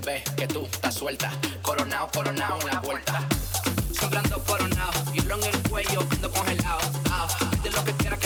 ve que tú estás suelta. Coronao, coronao, la vuelta. Sobrando coronao, hilo en el cuello, quedando congelado. Ah, de lo que quiera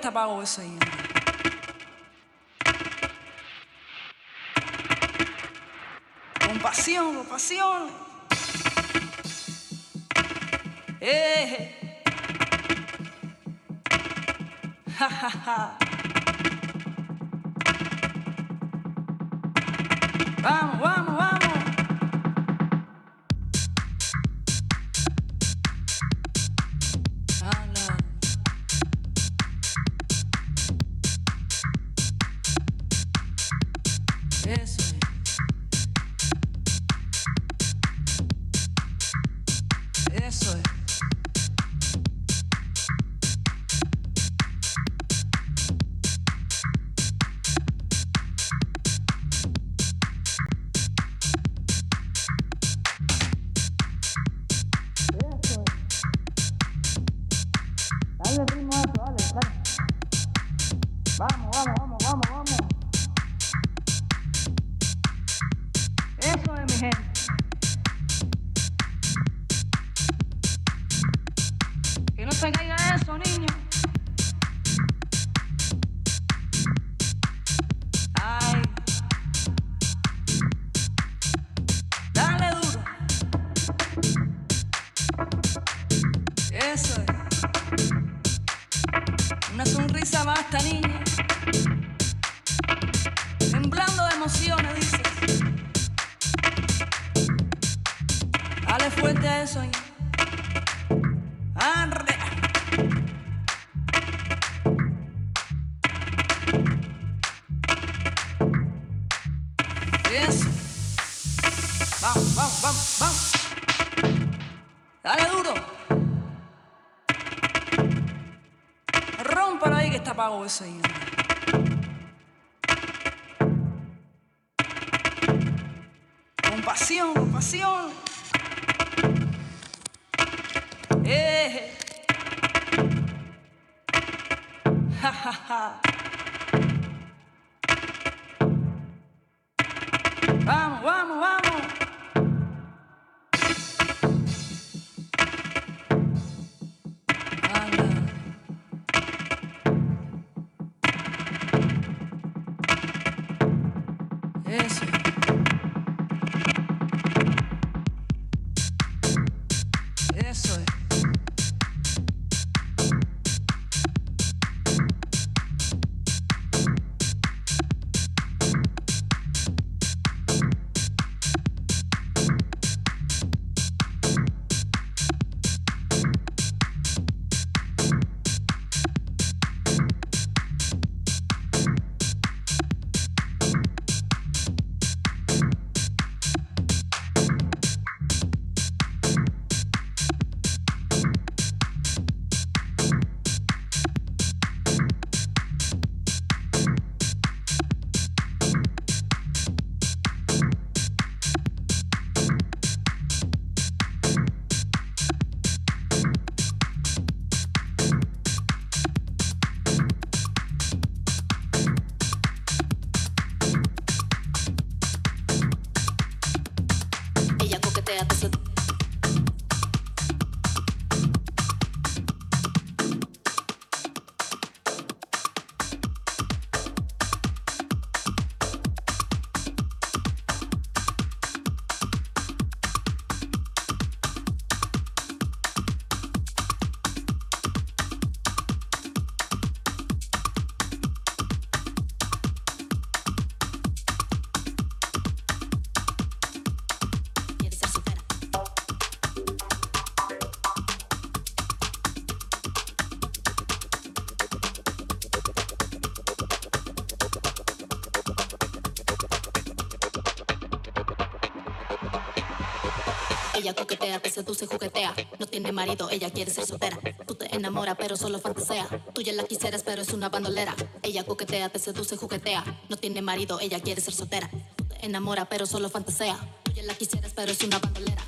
Tabaos ainda. Compasión, compasión. Eh. Ja, ja, ja. Vamos, vamos. Señor. Compasión, compasión. Ella coquetea, te seduce, juguetea. No tiene marido, ella quiere ser soltera. Tú te enamoras, pero solo fantasea. Tú ya la quisieras, pero es una bandolera. Ella coquetea, te seduce, juguetea. No tiene marido, ella quiere ser soltera. Tú te enamoras, pero solo fantasea. Tú ya la quisieras, pero es una bandolera.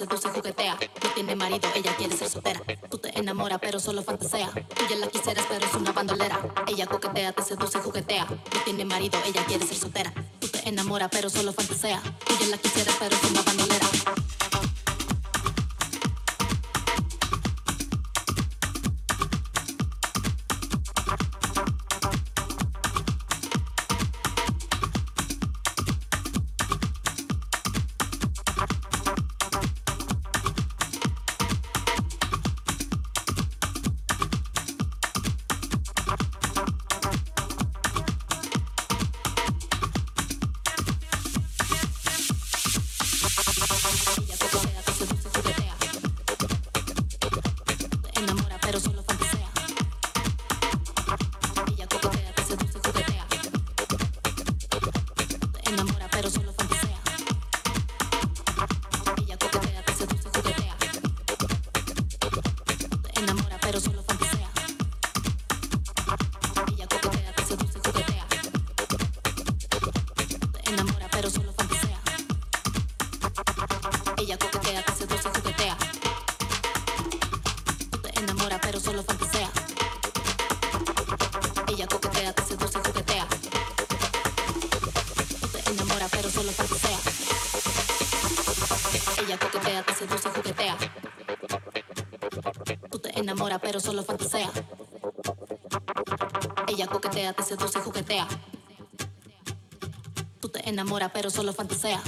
Te seduce, juguetea. No tiene marido, ella quiere ser soltera. Tú te enamoras, pero solo fantasea. Tú ya la quisieras, pero es una bandolera. Ella coquetea, te seduce, juguetea. No tiene marido, ella quiere ser soltera. Tú te enamoras, pero solo fantasea. Pero solo fantasea. Ella coquetea, te seduce, juguetea. Tú te enamora, pero solo fantasea.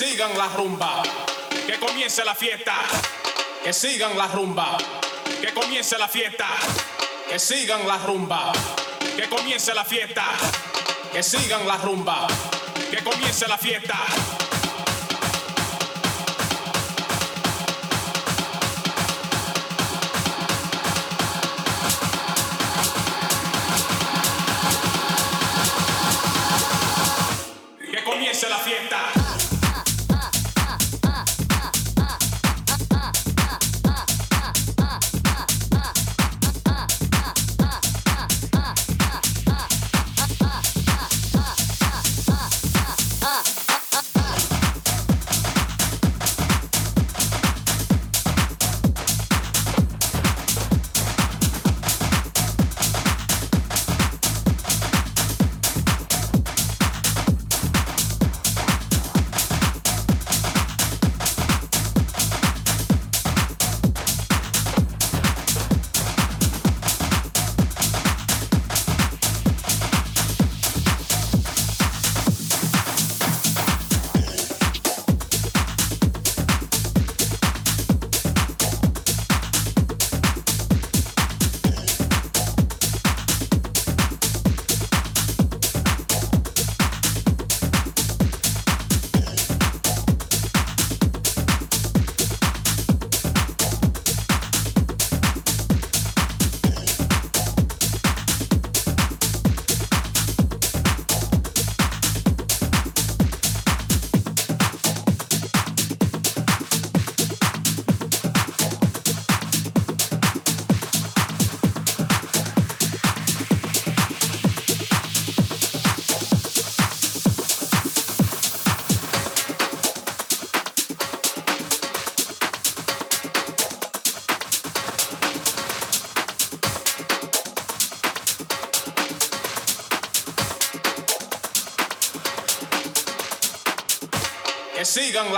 Sigan la rumba, que comience la fiesta. Que sigan la rumba, que comience la fiesta. Que sigan la rumba, que comience la fiesta. Que sigan la rumba, que comience la fiesta.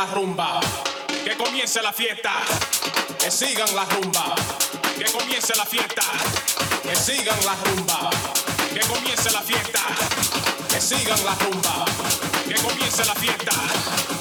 Rumba, que comience la fiesta, que sigan la rumba, que comience la fiesta, que sigan la rumba, que comience la fiesta, que sigan la rumba, que comience la fiesta.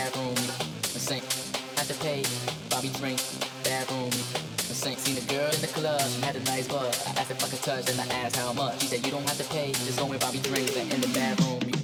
Bathroom, a saint. Had to pay, Bobby drink. Bathroom, a saint. Seen a girl in the club, she had a nice butt. I asked if I could touch, and I asked how much. She said, You don't have to pay, just go Bobby drinks. In the bathroom,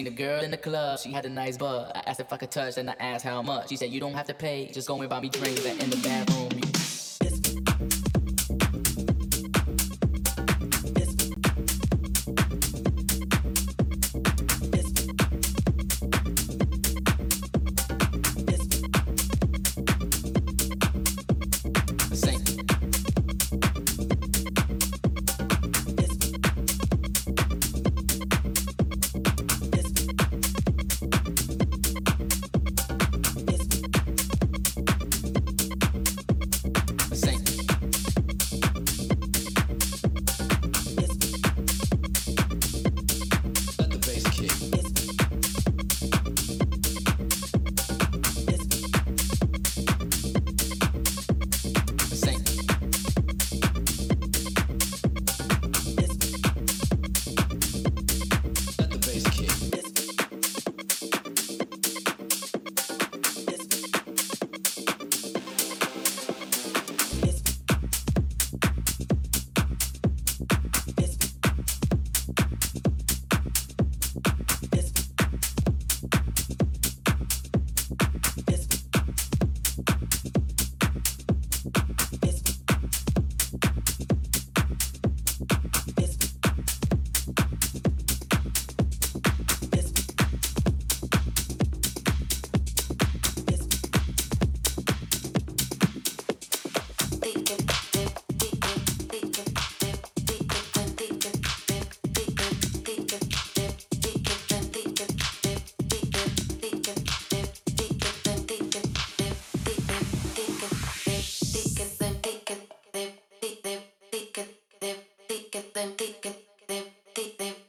Seen a girl in the club, she had a nice butt. I asked if I could touch, and I asked how much. She said, You don't have to pay, just go and buy me drinks. And in the bathroom, ticket, them ticket, them ticket.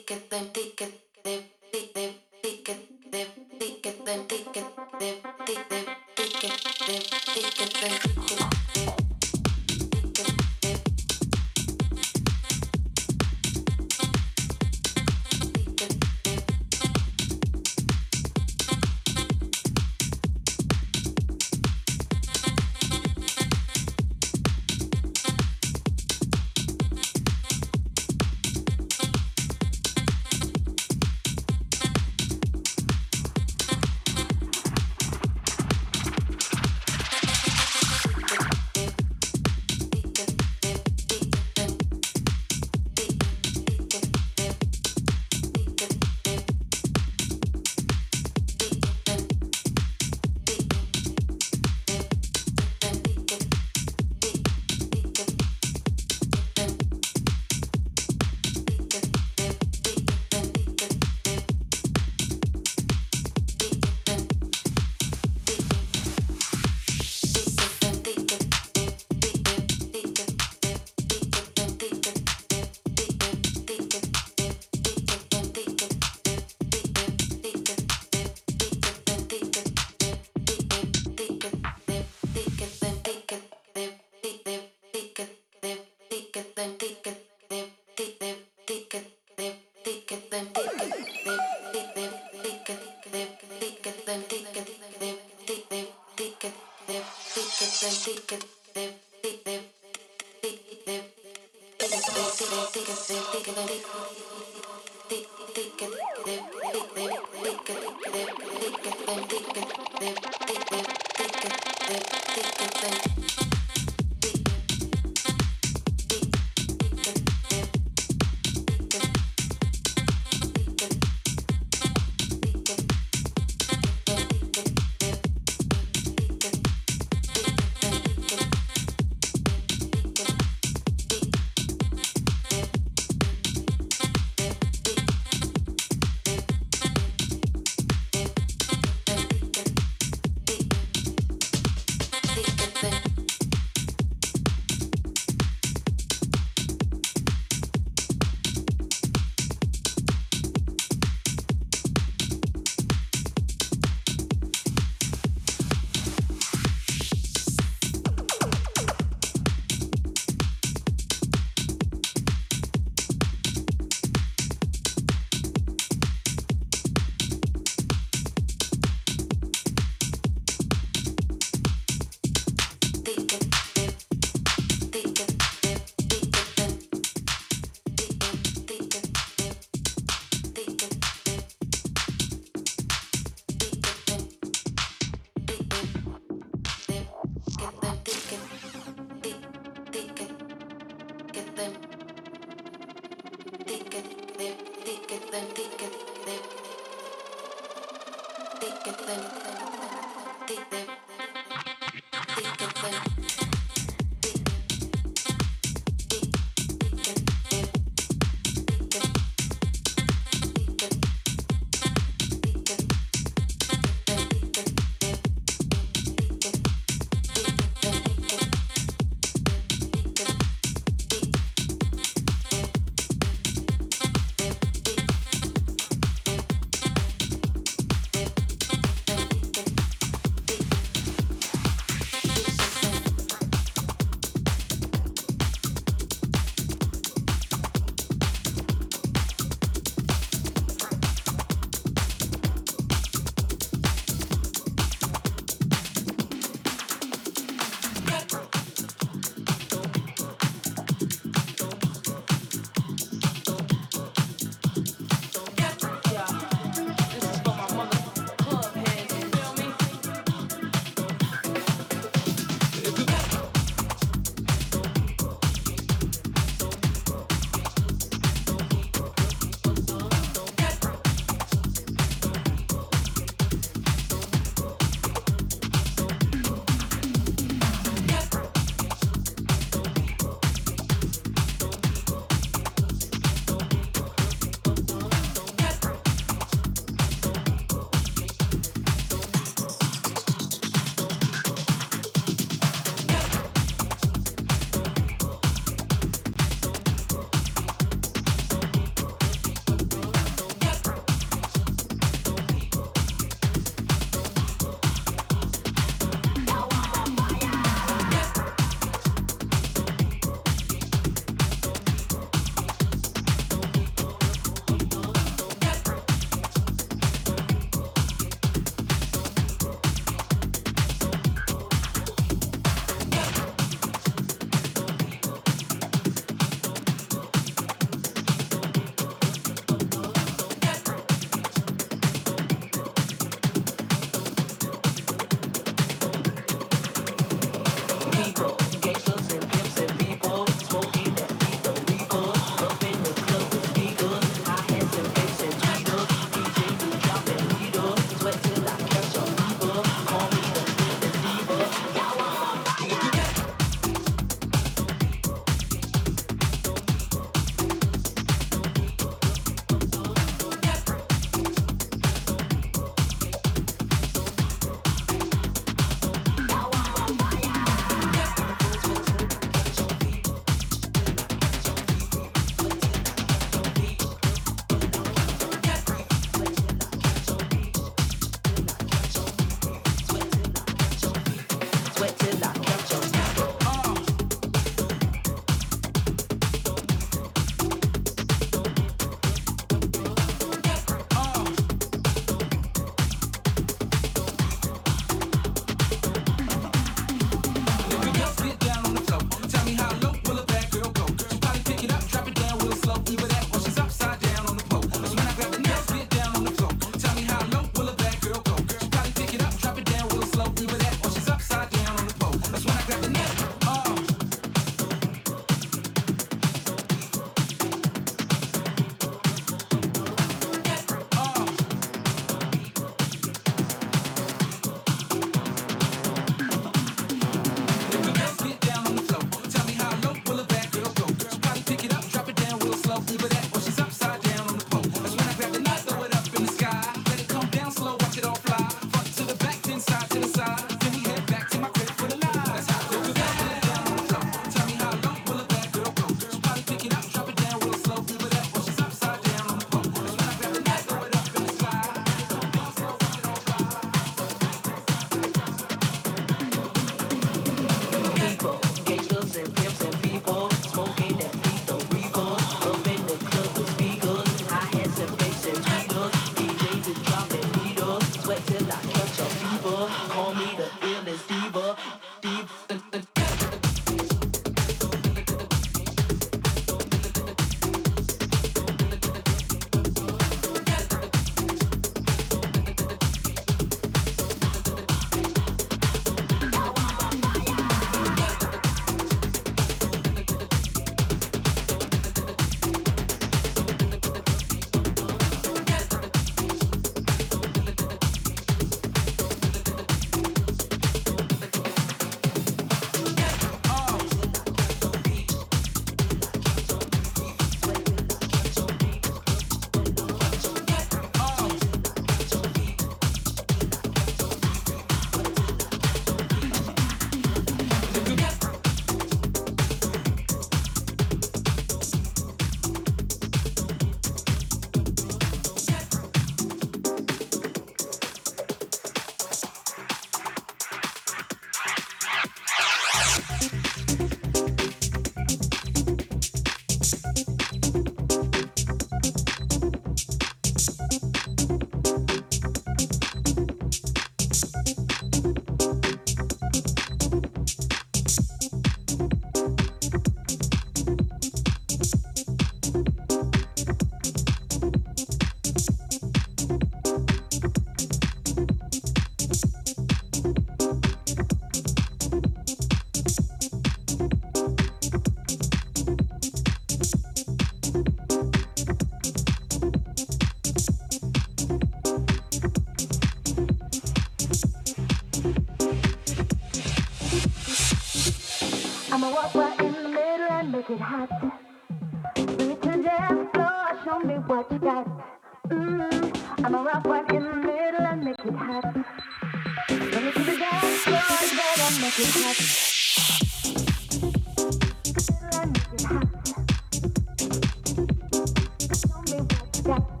step